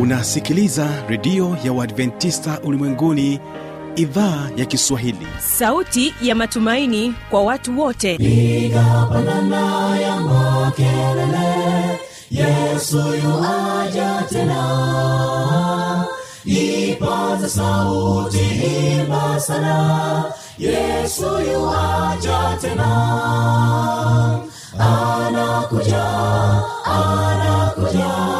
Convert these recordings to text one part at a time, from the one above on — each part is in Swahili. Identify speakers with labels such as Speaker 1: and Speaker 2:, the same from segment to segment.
Speaker 1: unasikiliza redio ya uadventista ulimwenguni idhaa ya kiswahili.
Speaker 2: Sauti ya matumaini kwa watu wote.
Speaker 3: Igapanana ya makelele yesu yuaja tena. Ipaza sauti imba sana yesu yuaja tena. Anakuja anakuja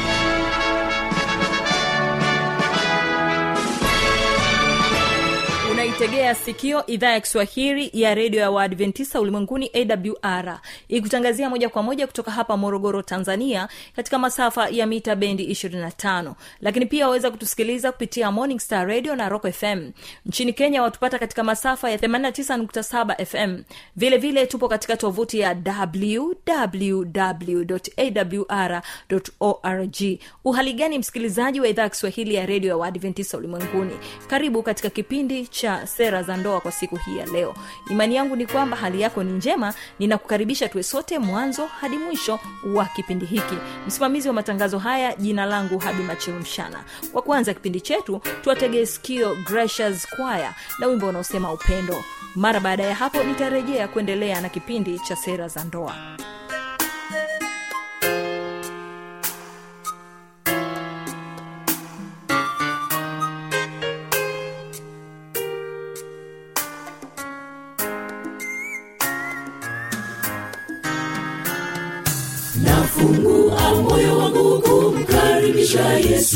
Speaker 2: unaitegea sikio idhaa ya kiswahili ya redio ya waadventista ulimwenguni awr ikutangazia moja kwa moja kutoka hapa morogoro tanzania katika masafa ya mita bendi 25 lakini pia waweza kutusikiliza kupitia morning star radio na rock fm nchini kenya watupata katika masafa ya 89.7 fm vile vile tupo katika tovuti ya www uhaligani uhali gani msikilizaji wa idhaa ya kiswahili ya redio ya waadventista ulimwenguni? Karibu katika kipindi cha sera za ndoa kwa siku hii ya leo. Imani yangu ni kwamba hali yako ni njema. Ninakukaribisha tuwe sote mwanzo hadi mwisho wa kipindi hiki. Msimamizi wa matangazo haya jina langu habi machilumshana kwa kuanza kipindi chetu tuwategee sikio gracious choir na wimbo unaosema upendo. Mara baada ya hapo nitarejea kuendelea na kipindi cha sera za ndoa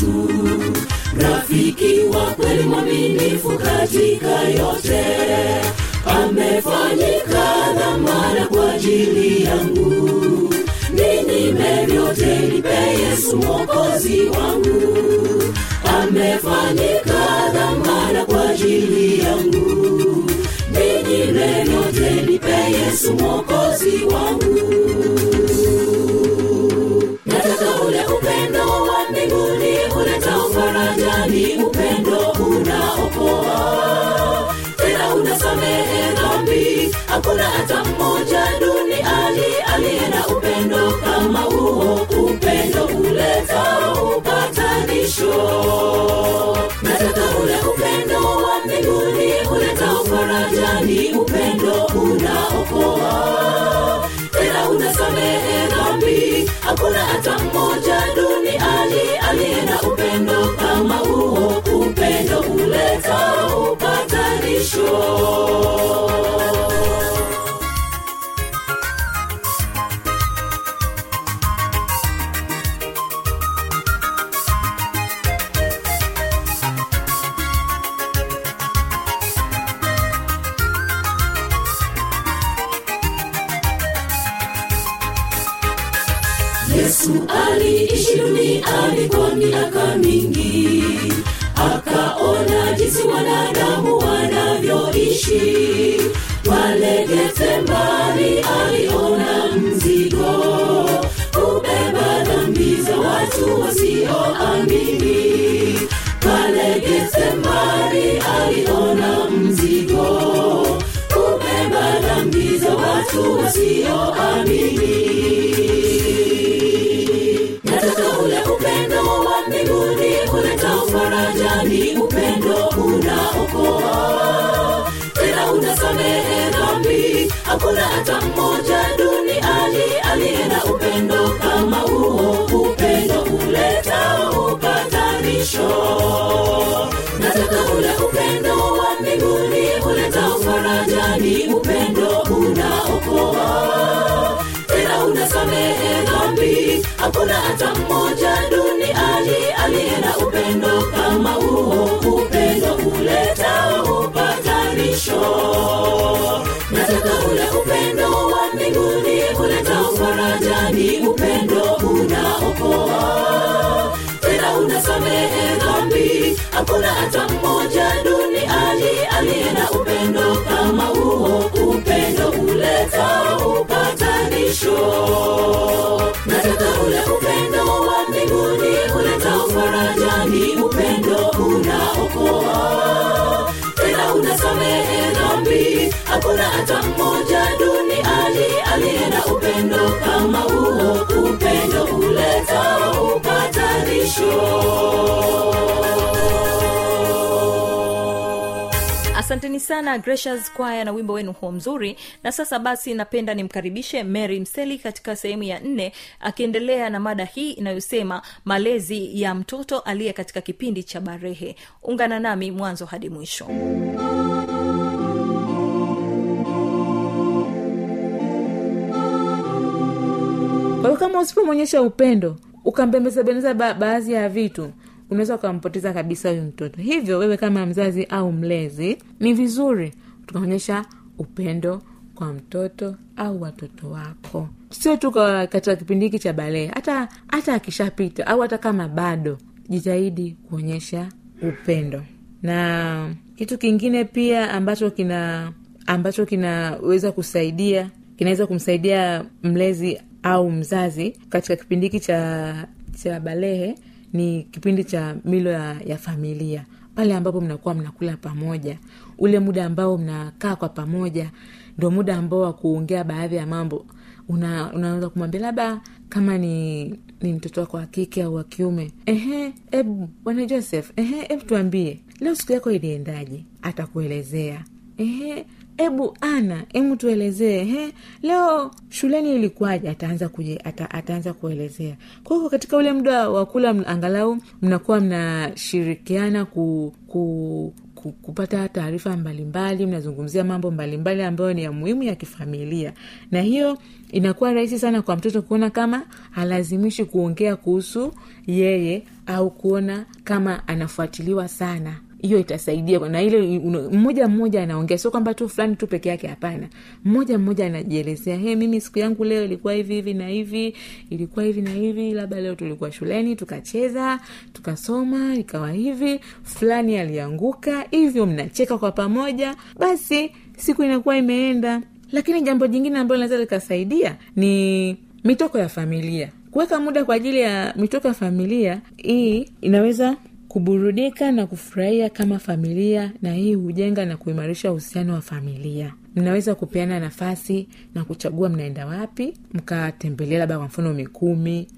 Speaker 3: yesu. Rafiki wa kweli mwaminifu katika yote amefanyika dhamana kwa ajili yangu. Ninyime vyote nipe yesu mwokozi wangu. Amefanyika dhamana kwa ajili yangu. Nini vyote nipe yesu mwokozi wangu hakuna hata mmoja duniani aliye na upendo kama huo. Upendo uleta upatanisho. Nataka ule upendo wa mbinguni uletao ufarajani. Upendo unaokoa. Tena unasamehe dhambi. Hakuna hata mmoja duniani aliye na upendo kama huo. upendo yesu aliishi duniani kwa miaka mingi akaona jinsi wanadamu wanavyoishi. Wale getembani aliona mzigo kubeba dhambi za watu wasioamini. Pale aliona mzigo kubeba dhambi za watu wasioamini dhambi hakuna hata mmoja duniani aliye na upendo kama huo. Upendo uletao upatanisho. Nataka ule upendo wa mbinguni uletao farajani upendo unaokoa. Tena unasamehe dhambi. Hakuna hata mmoja duniani aliye na upendo kama huo. Upendo uleta upatanisho farajani upendo unaokoa. Tena unasamehe dhambi. Hakuna hata mmoja duniani ali aliye na upendo kama huo. Upendo uleta upatanisho. Nataka ule upendo wa mbinguni uleta faraja. Ni upendo unaokoa. Tena unasamehe dhambi. Hakuna hata mmoja duniani aliye na upendo kama huo upendo uleta upatanisho.
Speaker 2: Asanteni sana gracious kwaya na wimbo wenu huo mzuri. Na sasa basi napenda nimkaribishe mary mseli katika sehemu ya nne akiendelea na mada hii inayosema malezi ya mtoto aliye katika kipindi cha barehe. Ungana nami mwanzo hadi mwisho.
Speaker 4: kwa kama usipomwonyesha upendo ukambembezabembeza ba- baadhi ya vitu unaweza ukampoteza kabisa huyu mtoto. Hivyo wewe kama mzazi au mlezi ni vizuri tukaonyesha upendo kwa mtoto au watoto wako. Sio tu katika kipindi hiki cha balee hata hata akishapita au hata kama bado jitahidi kuonyesha upendo. Na kitu kingine pia ambacho kina ambacho kinaweza kusaidia kinaweza kumsaidia mlezi au mzazi katika kipindi hiki cha cha balehe ni kipindi cha milo ya, ya familia. Pale ambapo mnakuwa mnakula pamoja. Ule muda ambao mnakaa kwa pamoja ndo muda ambao wa kuongea baadhi ya mambo. Una, unaweza kumwambia labda kama ni ni mtoto wako wa kike au wa kiume bwana joseph ehe ebu tuambie. Leo siku yako iliendaje? Atakuelezea. Ehe ebu ana hebu tuelezee he leo shuleni ilikuwaje? Ataanza kuje ata, ataanza kuelezea. Kwa hiyo katika ule muda wa kula angalau mnakuwa mnashirikiana ku, ku ku- kupata taarifa mbalimbali mnazungumzia mambo mbalimbali ambayo ni ya muhimu ya kifamilia. Na hiyo inakuwa rahisi sana kwa mtoto kuona kama halazimishi kuongea kuhusu yeye au kuona kama anafuatiliwa sana hiyo itasaidia na ile mmoja mmoja anaongea sio kwamba tu fulani tu peke yake hapana. Mmoja mmoja anajielezea he mimi siku yangu leo ilikuwa hivi hivi na hivi ilikuwa hivi na hivi labda leo tulikuwa shuleni tukacheza tukasoma ikawa hivi fulani alianguka hivyo mnacheka kwa pamoja basi siku inakuwa imeenda. Lakini jambo jingine ambalo linaweza likasaidia ni mitoko ya familia. Kuweka muda kwa ajili ya mitoko ya familia hii inaweza kuburudika na kufurahia kama familia na hii hujenga na kuimarisha uhusiano wa familia. Mnaweza kupeana nafasi na kuchagua mnaenda wapi mkatembelea labda kwa mfano mikumi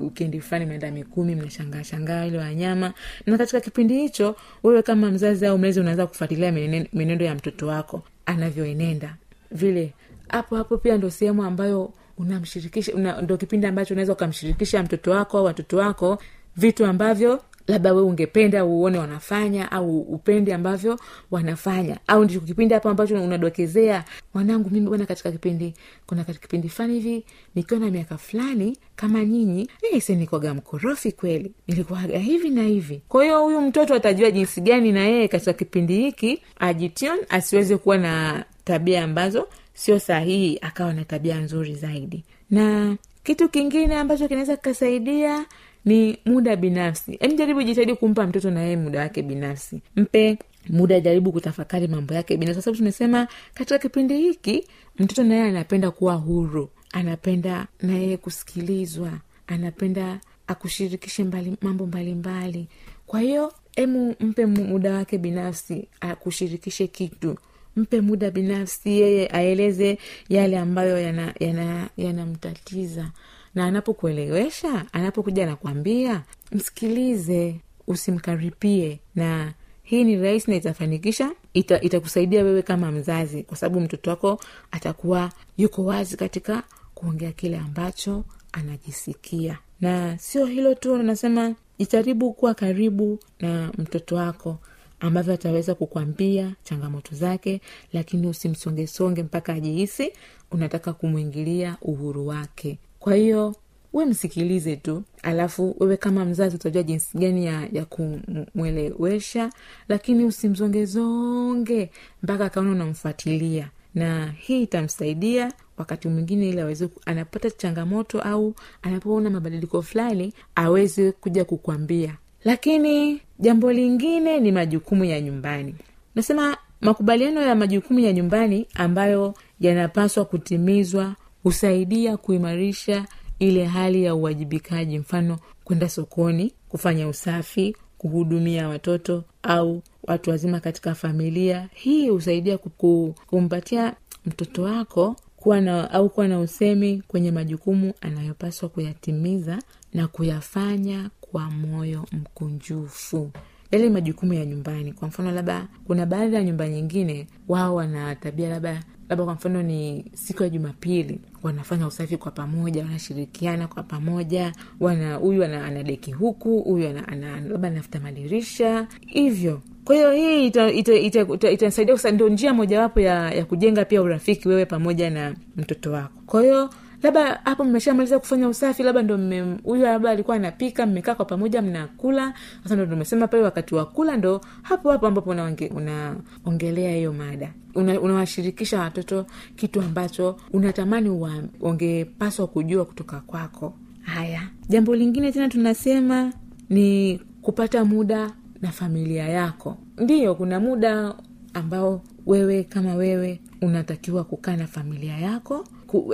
Speaker 4: wikendi fulani mnaenda mikumi mnashangaa shangaa ile wanyama. Na katika kipindi hicho wewe kama mzazi au mlezi unaweza kufuatilia mienen- mienendo ya mtoto wako anavyoenenda. Vile hapo hapo pia ndo sehemu ambayo unamshirikisha una, ndo kipindi ambacho unaweza ukamshirikisha mtoto wako au watoto wako vitu ambavyo labda we ungependa uone wanafanya au upende ambavyo wanafanya. Au ndicho kipindi hapo ambacho unadokezea mwanangu mimi bwana katika kipindi kuna katika kipindi fulani hivi nikiwa na miaka fulani kama nyinyi se nikwaga mkorofi kweli. Nilikuwaga hivi na hivi. Kwa hiyo huyu mtoto atajua jinsi gani na yeye katika kipindi hiki ajition asiweze kuwa na tabia ambazo sio sahihi akawa na tabia nzuri zaidi. Na kitu kingine ambacho kinaweza kikasaidia ni muda binafsi. Em jaribu jitahidi kumpa mtoto na yeye muda wake binafsi. Mpe muda jaribu kutafakari mambo yake binafsi. Kwa sababu tumesema katika kipindi hiki mtoto naye anapenda kuwa huru. Anapenda na yeye kusikilizwa. Anapenda akushirikishe mbali, mambo mbalimbali. Mbali. kwa hiyo emu mpe muda wake binafsi akushirikishe kitu. Mpe muda binafsi yeye aeleze yale ambayo yanamtatiza yana, yana yanamtatiza. Na anapokuelewesha anapokuja nakwambia msikilize usimkaripie. Na hii ni rahisi na itafanikisha ita, itakusaidia wewe kama mzazi kwa sababu mtoto wako atakuwa yuko wazi katika kuongea kile ambacho anajisikia. Na sio hilo tu nasema jitaribu kuwa karibu na mtoto wako ambavyo ataweza kukwambia changamoto zake lakini usimsongesonge mpaka ajihisi unataka kumwingilia uhuru wake kwa hiyo we msikilize tu alafu wewe kama mzazi utajua jinsi gani ya, ya kumwelewesha lakini usimzongezonge mpaka akaona unamfuatilia. Na hii itamsaidia wakati mwingine ili aweze anapata changamoto au anapoona mabadiliko fulani aweze kuja kukwambia lakini jambo lingine ni majukumu ya nyumbani. Nasema makubaliano ya majukumu ya nyumbani ambayo yanapaswa kutimizwa husaidia kuimarisha ile hali ya uwajibikaji mfano kwenda sokoni kufanya usafi kuhudumia watoto au watu wazima katika familia. Hii husaidia kumpatia mtoto wako kuwa na au kuwa na usemi kwenye majukumu anayopaswa kuyatimiza na kuyafanya kwa moyo mkunjufu. Yale majukumu ya nyumbani kwa mfano labda kuna baadhi ya nyumba nyingine wao wana tabia labda labda kwa mfano ni siku ya jumapili wanafanya usafi kwa pamoja wanashirikiana kwa pamoja wana huyu ana, ana deki huku huyu labda anafuta madirisha. Hivyo. Kwa hiyo hii itasaidia ita, ita, ita, itasaidia ndo ndio njia mojawapo ya, ya kujenga pia urafiki wewe pamoja na mtoto wako. Kwa hiyo labda hapo mmeshamaliza kufanya usafi labda ndo huyu labda alikuwa anapika mmekaa kwa pamoja mnakula. Sasa ndo tumesema pale wakati wa kula ndo hapo hapo ambapo unaonge- unaongelea hiyo mada. Una- watoto kitu ambacho unatamani wangepaswa kujua kutoka kwako. Haya. Jambo lingine tena tunasema ni kupata muda na familia yako. Ndiyo kuna muda ambao wewe kama wewe unatakiwa kukaa na familia yako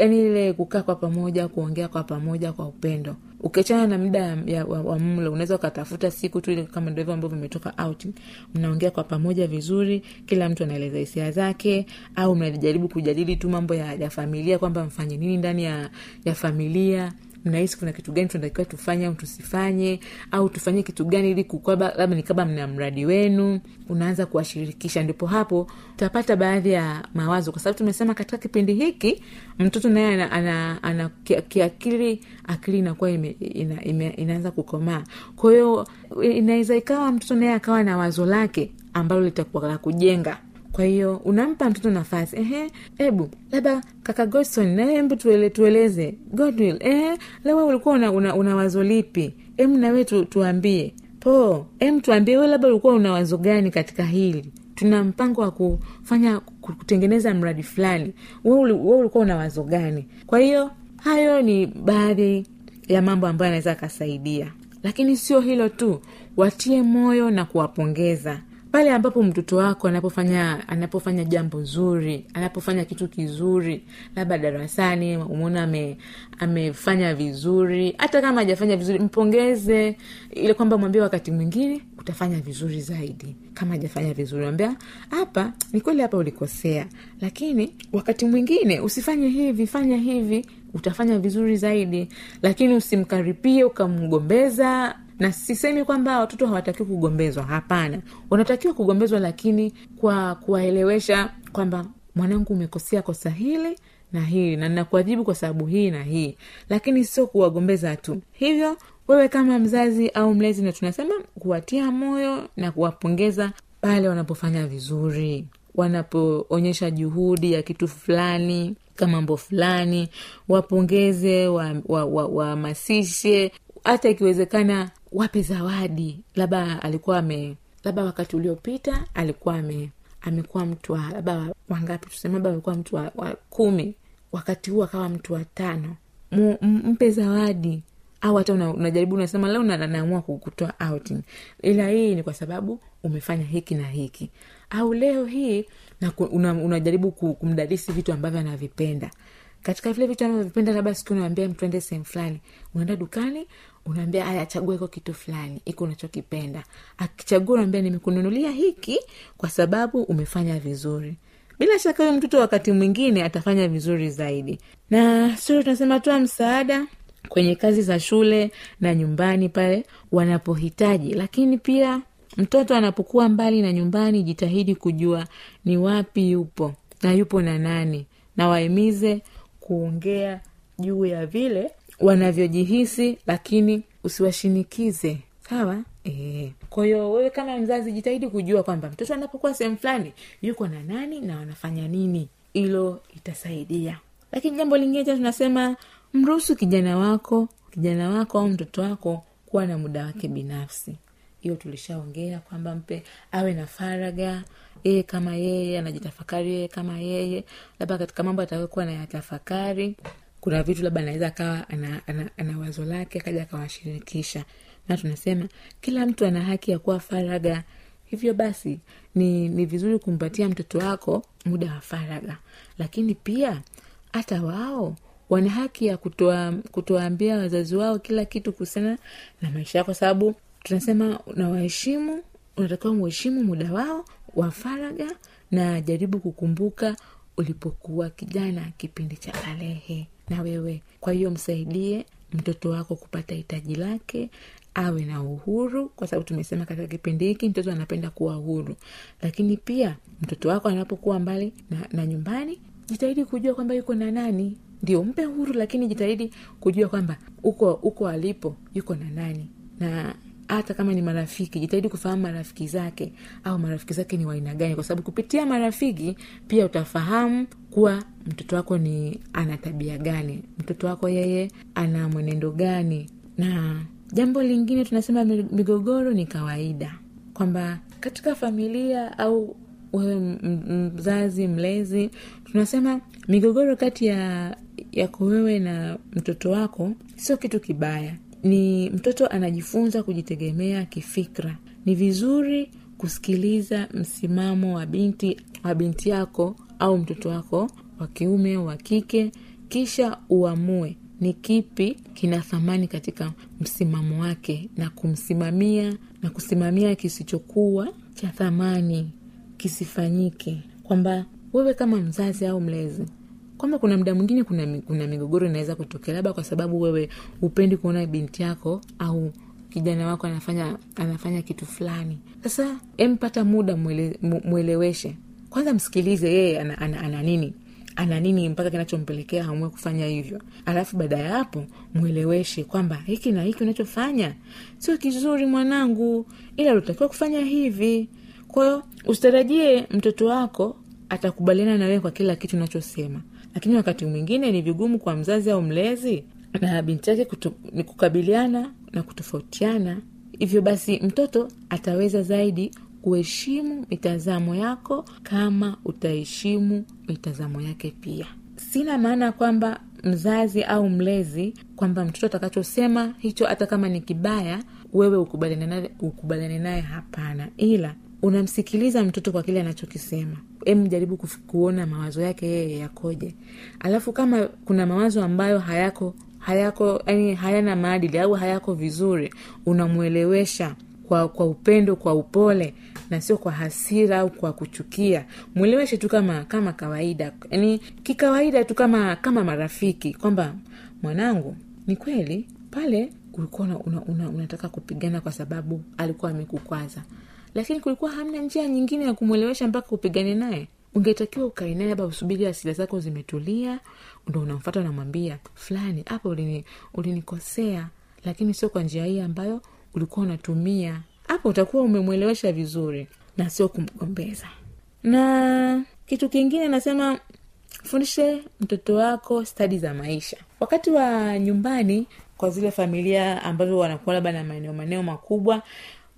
Speaker 4: yani ile kukaa kwa pamoja kuongea kwa pamoja kwa upendo. Ukiachana na muda wa, wa mlo unaweza ukatafuta siku tu ile kama ndo hivyo ambavyo vimetoka out, mnaongea kwa pamoja vizuri kila mtu anaeleza hisia zake au mnajaribu kujadili tu mambo ya, ya familia kwamba mfanye nini ndani ya, ya familia mnahisi kuna kitu gani tunatakiwa tufanye au tusifanye au tufanye kitu gani ili kukwaba labda ni kama mna mradi wenu unaanza kuwashirikisha ndipo hapo utapata baadhi ya mawazo. Kwa sababu tumesema katika kipindi hiki mtoto naye ana, ana, ana kiakili akili inakuwa ime, ina, ime, inaanza kukomaa. Kwa hiyo inaweza ikawa mtoto naye akawa na wazo lake ambalo litakuwa la kujenga kwa hiyo unampa mtoto nafasi. Ehe hebu labda kaka godson nawe hebu tuele, tueleze. Godwill ehe lewe ulikuwa una, una, una wazo lipi? Em nawe tu, tuambie. Po em tuambie we labda ulikuwa una wazo gani katika hili? Tuna mpango wa kufanya kutengeneza mradi fulani. We ulikuwa una wazo gani? Kwa hiyo hayo ni baadhi ya mambo ambayo anaweza akasaidia lakini sio hilo tu. Watie moyo na kuwapongeza pale ambapo mtoto wako anapofanya anapofanya jambo zuri anapofanya kitu kizuri labda darasani umeona ame, amefanya vizuri hata kama hajafanya vizuri mpongeze ile kwamba mwambie wakati mwingine utafanya vizuri zaidi. Kama hajafanya vizuri ambia hapa ni kweli hapa ulikosea lakini wakati mwingine usifanye hivi fanya hivi utafanya vizuri zaidi. Lakini usimkaripie ukamgombeza na sisemi kwamba watoto hawatakiwi kugombezwa hapana. Wanatakiwa kugombezwa lakini kwa kuwaelewesha kwamba mwanangu umekosea kosa hili na hili na nakuadhibu kwa sababu hii na hii. Lakini sio kuwagombeza tu. Hivyo wewe kama mzazi au mlezi na tunasema kuwatia moyo na kuwapongeza pale wanapofanya vizuri. Wanapoonyesha juhudi ya kitu fulani mambo fulani wapongeze wahamasishe wa, wa, wa hata ikiwezekana wape zawadi. Labda alikuwa ame labda wakati uliopita alikuwa ame amekuwa mtu wa labda wangapi tuseme labda amekuwa mtu wa, wa kumi. Wakati huu akawa mtu wa tano. M- mpe zawadi. Au hata una- unajaribu unasema leo na- naamua kukutoa outing. Ila hii ni kwa sababu umefanya hiki na hiki. Au leo hii na una, unajaribu ku- kumdadisi vitu ambavyo anavipenda katika vile vitu anavyovipenda labda siku unaambia mtu sehemu fulani unaenda dukani unaambia aya achagua iko kitu fulani iko unachokipenda. Akichagua unaambia nimekununulia hiki kwa sababu umefanya vizuri. Bila shaka huyo mtoto wakati mwingine atafanya vizuri zaidi. Na sio tunasema toa msaada kwenye kazi za shule na nyumbani pale wanapohitaji lakini pia mtoto anapokuwa mbali na nyumbani jitahidi kujua ni wapi yupo na yupo na nani. Na wahimize kuongea juu ya vile wanavyojihisi lakini usiwashinikize. Sawa? E. kwa hiyo wewe kama mzazi jitahidi kujua kwamba mtoto anapokuwa sehemu fulani yuko na nani na wanafanya nini. Hilo itasaidia. Lakini jambo lingine tena tunasema mruhusu kijana wako kijana wako au mtoto wako kuwa na muda wake binafsi hiyo tulishaongea kwamba mpe awe na faraga yeye kama yeye anajitafakari yeye kama yeye labda katika mambo atakayokuwa anayatafakari kuna vitu labda anaweza akawa ana, ana, ana wazo lake akaja akawashirikisha. Na tunasema kila mtu ana haki ya kuwa faraga. Hivyo basi ni ni vizuri kumpatia mtoto wako muda wa faraga. Lakini pia hata wao wana haki ya kutoa kutoambia wazazi wao kila kitu kuhusiana na maisha yao kwa sababu tunasema nawaheshimu unatakiwa muheshimu muda wao wa faraga na jaribu kukumbuka ulipokuwa kijana kipindi cha balehe na wewe. Kwa hiyo msaidie mtoto wako kupata hitaji lake awe na uhuru kwa sababu tumesema katika kipindi hiki mtoto anapenda kuwa huru. Lakini pia mtoto wako anapokuwa mbali na, na nyumbani jitahidi kujua kwamba yuko na nani. Ndio mpe uhuru lakini jitahidi kujua kwamba uko uko alipo yuko na nani. Na hata kama ni marafiki jitahidi kufahamu marafiki zake au marafiki zake ni waaina gani. Kwa sababu kupitia marafiki pia utafahamu kuwa mtoto wako ni ana tabia gani mtoto wako yeye ana mwenendo gani. Na jambo lingine tunasema migogoro ni kawaida. Kwamba katika familia au wewe mzazi mlezi tunasema migogoro kati ya yako wewe na mtoto wako sio kitu kibaya ni mtoto anajifunza kujitegemea kifikra. Ni vizuri kusikiliza msimamo wa binti wa binti yako au mtoto wako wa kiume wa kike kisha uamue ni kipi kina thamani katika msimamo wake na kumsimamia na kusimamia kisichokuwa cha thamani kisifanyike. Kwamba wewe kama mzazi au mlezi kwamba kuna mda mwingine kuna, kuna migogoro inaweza kutokea labda kwa sababu wewe upendi kuona binti yako au kijana wako anafanya anafanya kitu fulani. Sasa empata muda mwele, mweleweshe. Kwanza msikilize yeye ana, ana, ana nini. Ana nini mpaka kinachompelekea hamue kufanya hivyo. Alafu baada ya hapo mweleweshe kwamba hiki na hiki unachofanya sio kizuri mwanangu ila ulitakiwa kufanya hivi. Kwahiyo usitarajie mtoto wako atakubaliana na wewe kwa kila kitu unachosema lakini wakati mwingine ni vigumu kwa mzazi au mlezi na binti yake ni kukabiliana na kutofautiana. Hivyo basi mtoto ataweza zaidi kuheshimu mitazamo yako kama utaheshimu mitazamo yake pia. Sina maana kwamba mzazi au mlezi kwamba mtoto atakachosema hicho hata kama ni kibaya wewe ukubaliane naye hapana. Ila unamsikiliza mtoto kwa kile anachokisema. Em jaribu kuona mawazo yake yeye yakoje. Alafu kama kuna mawazo ambayo hayako hayako yani hayana maadili au hayako vizuri unamwelewesha kwa kwa upendo kwa upole na sio kwa hasira au kwa kuchukia. Mweleweshe tu kama kama kawaida. Yani kikawaida tu kama kama marafiki kwamba mwanangu ni kweli pale ulikuwa una, una, una, unataka kupigana kwa sababu alikuwa amekukwaza lakini kulikuwa hamna njia nyingine ya kumwelewesha mpaka upigane naye. Ungetakiwa ukae naye labda usubiri asila zako zimetulia ndo unamfata unamwambia fulani hapa ulini, lakini sio kwa njia hii ambayo ulikuwa unatumia. Hapo utakuwa umemwelewesha vizuri na sio kumgombeza. Na kitu kingine nasema fundishe mtoto wako stadi za maisha. Wakati wa nyumbani kwa zile familia ambazo wanakuwa labda na maeneo maeneo makubwa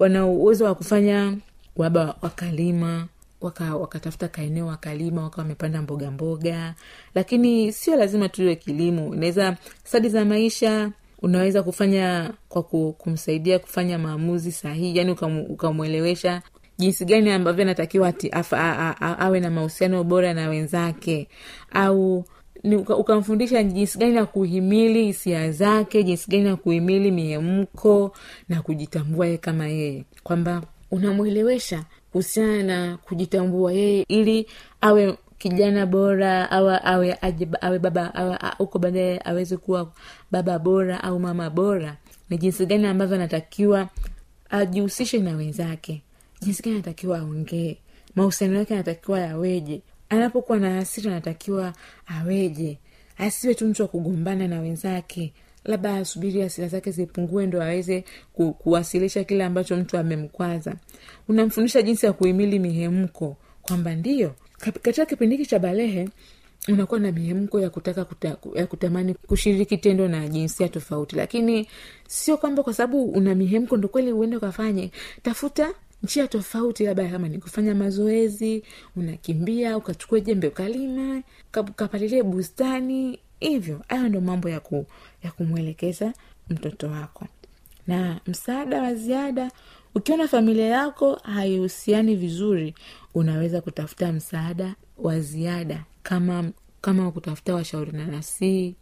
Speaker 4: wana uwezo wa kufanya waba wakalima waka wakatafuta kaeneo wakalima waka wamepanda mboga mboga. Lakini sio lazima tuwe kilimo. Inaweza stadi za maisha unaweza kufanya kwa kumsaidia kufanya maamuzi sahihi yani ukamwelewesha jinsi gani ambavyo anatakiwa awe na mahusiano bora na wenzake. Au ukamfundisha jinsi gani ya kuhimili hisia zake jinsi gani ya kuhimili miemko na kujitambua yeye kama yeye. Kwamba unamwelewesha kuhusiana na kujitambua yeye ili awe kijana bora awe awe aje, awe baba huko baadaye aweze kuwa baba bora au mama bora. Ni jinsi gani ambavyo anatakiwa ajihusishe na wenzake. Jinsi gani anatakiwa aongee. Mahusiano yake anatakiwa yaweje anapokuwa na hasira anatakiwa aweje. Asiwe tu mtu wa kugombana na wenzake. Labda asubiri hasira zake zipungue ndo aweze ku, kuwasilisha kile ambacho mtu amemkwaza. Unamfundisha jinsi ya kuhimili mihemko kwamba ndio katika kipindi hiki cha balehe unakuwa na mihemko ya kutaka kuta, ya kutamani kushiriki tendo na jinsia tofauti. Lakini sio kwamba kwa sababu una mihemko ndo kweli uende ukafanye. Tafuta njia tofauti labda kama ni kufanya mazoezi unakimbia ukachukua jembe ukalima uka- ukapalilie bustani hivyo. Hayo ndo mambo ya, ku, ya kumwelekeza mtoto wako. Na msaada wa ziada ukiona familia yako haihusiani vizuri unaweza kutafuta msaada wa ziada kama kama kutafuta washauri na nasii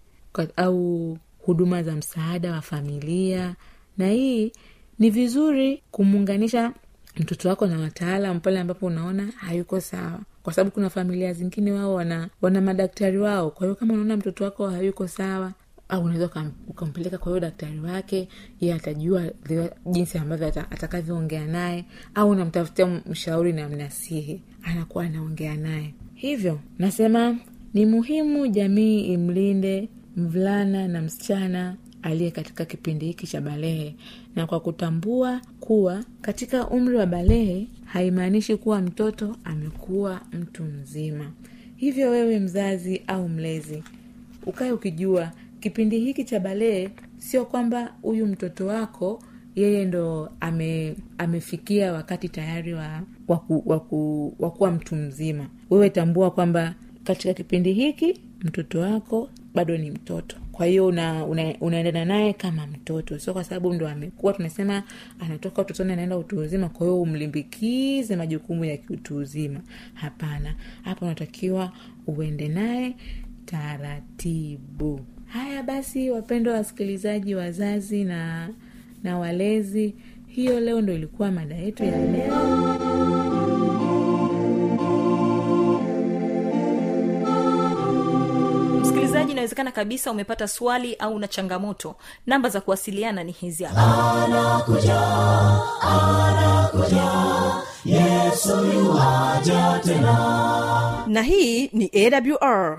Speaker 4: au huduma za msaada wa familia. Na hii ni vizuri kumuunganisha mtoto wako na wataalam pale ambapo unaona hayuko sawa. Kwa sababu kuna familia zingine wao wana wana madaktari wao. Kwa hiyo kama unaona mtoto wako hayuko sawa au unaweza ukam- ukampeleka kwa hiyo daktari wake ye atajua jinsi ambavyo atakavyoongea naye au unamtafutia mshauri na mnasihi anakuwa anaongea naye. Hivyo nasema ni muhimu jamii imlinde mvulana na msichana aliye katika kipindi hiki cha balehe. Na kwa kutambua kuwa katika umri wa balehe haimaanishi kuwa mtoto amekuwa mtu mzima. Hivyo wewe mzazi au mlezi ukae ukijua kipindi hiki cha balehe, sio kwamba huyu mtoto wako yeye ndo ame, amefikia wakati tayari wa waku, waku, wakuwa mtu mzima. Wewe tambua kwamba katika kipindi hiki mtoto wako bado ni mtoto kwa hiyo una, una, unaendana naye kama mtoto. Sio kwa sababu ndo amekuwa tunasema anatoka utotoni anaenda utu uzima kwa hiyo umlimbikize majukumu ya kiutu uzima. Hapana. Hapa unatakiwa uende naye taratibu. Haya basi wapendwa wasikilizaji wazazi na na walezi hiyo leo ndo ilikuwa mada yetu ya leo
Speaker 2: inawezekana kabisa umepata swali au una changamoto namba za kuwasiliana ni hizi hapa.
Speaker 5: Na hii ni awr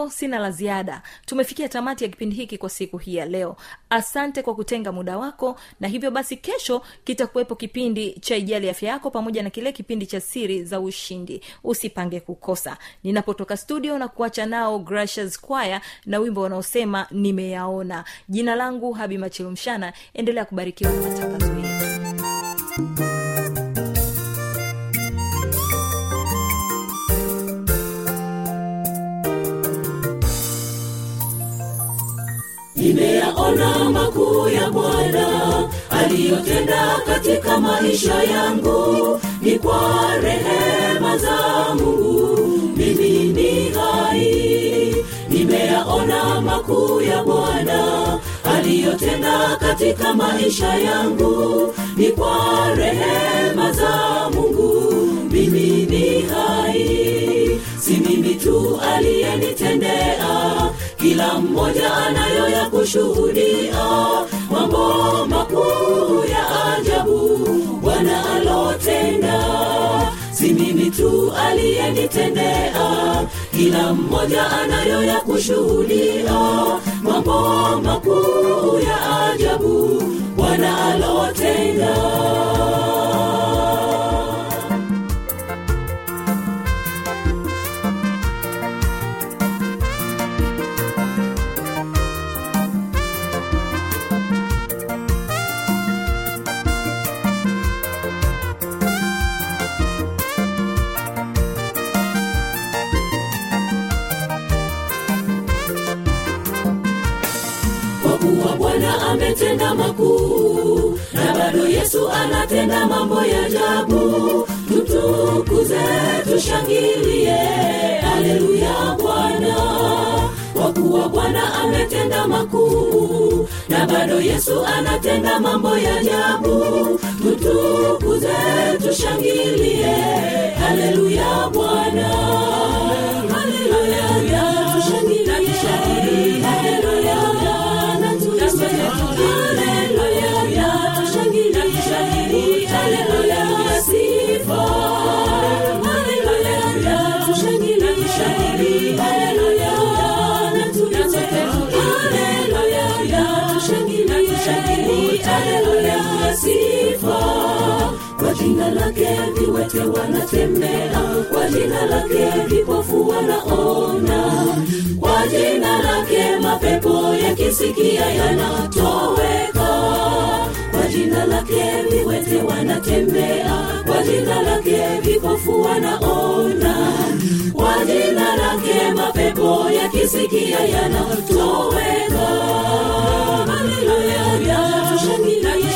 Speaker 2: hapo sina la ziada. Tumefikia tamati ya kipindi hiki kwa siku hii ya leo. Asante kwa kutenga muda wako na hivyo basi kesho kitakuwepo kipindi cha ijali afya yako pamoja na kile kipindi cha siri za ushindi. Usipange kukosa. Ninapotoka studio na kuacha nao gracious choir na wimbo wanaosema nimeyaona. Jina langu habi machilumshana endelea kubarikiwa na matangazo yetu
Speaker 3: nimeyaona makuu ya bwana aliyotenda katika maisha yangu. Ni kwa rehema za mungu. Mimi ni hai. Nimeyaona makuu ya bwana aliyotenda katika maisha yangu. Ni kwa rehema za mungu. Mimi ni hai. Si mimi tu aliyenitendea kila mmoja anayo ya kushuhudia. Mambo makuu ya ajabu bwana alotenda. Si mimi tu aliyenitendea. Kila mmoja anayo ya kushuhudia. Mambo makuu ya ajabu bwana alotenda yesu anatenda mambo ya ajabu. Tutukuze tushangilie. Haleluya bwana. Kwa kuwa bwana ametenda makuu na bado yesu anatenda mambo ya ajabu. Tutukuze tushangilie. Haleluya bwana. Haleluya tushangilie haleluya sifa kwa jina lake viwete wanatembea kwa jina lake vipofu wanaona. Kwa jina lake mapepo yakisikia yanatoweka. Kwa jina lake viwete wanatembea kwa jina lake vipofu wanaona. Kwa jina lake mapepo yakisikia yanatoweka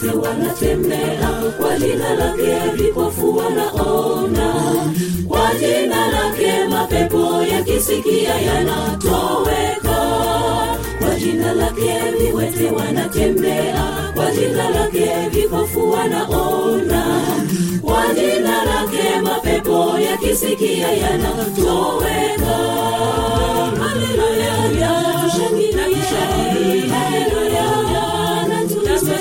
Speaker 3: viwete wanatembea. Kwa jina lake vipofu wanaona kwa jina lake mapepo yakisikia yanatoweka. Kwa jina lake viwete wanatembea. Kwa jina lake vipofu wanaona kwa jina lake mapepo yakisikia yanatoweka. Haleluya tushangilie. Haleluya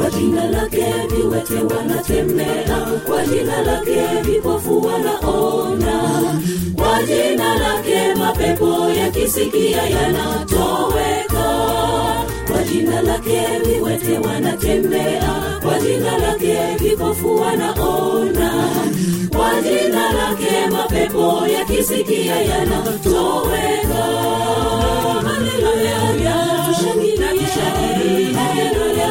Speaker 3: kwa jina lake viwete wanatembea kwa jina lake vipofu wanaona. Kwa jina lake mapepo yakisikia yanatoweka. Kwa jina lake viwete wanatembea kwa jina lake vipofu wanaona. Kwa jina lake mapepo yakisikia yanatoweka. Haleluya tushangilie. Haleluya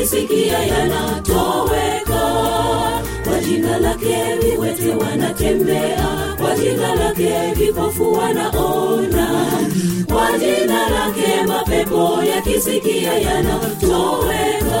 Speaker 3: yakisikia yanatoweka. Kwa jina lake viwete wanatembea kwa jina lake vipofu wanaona. Kwa jina lake mapepo yakisikia yanatoweka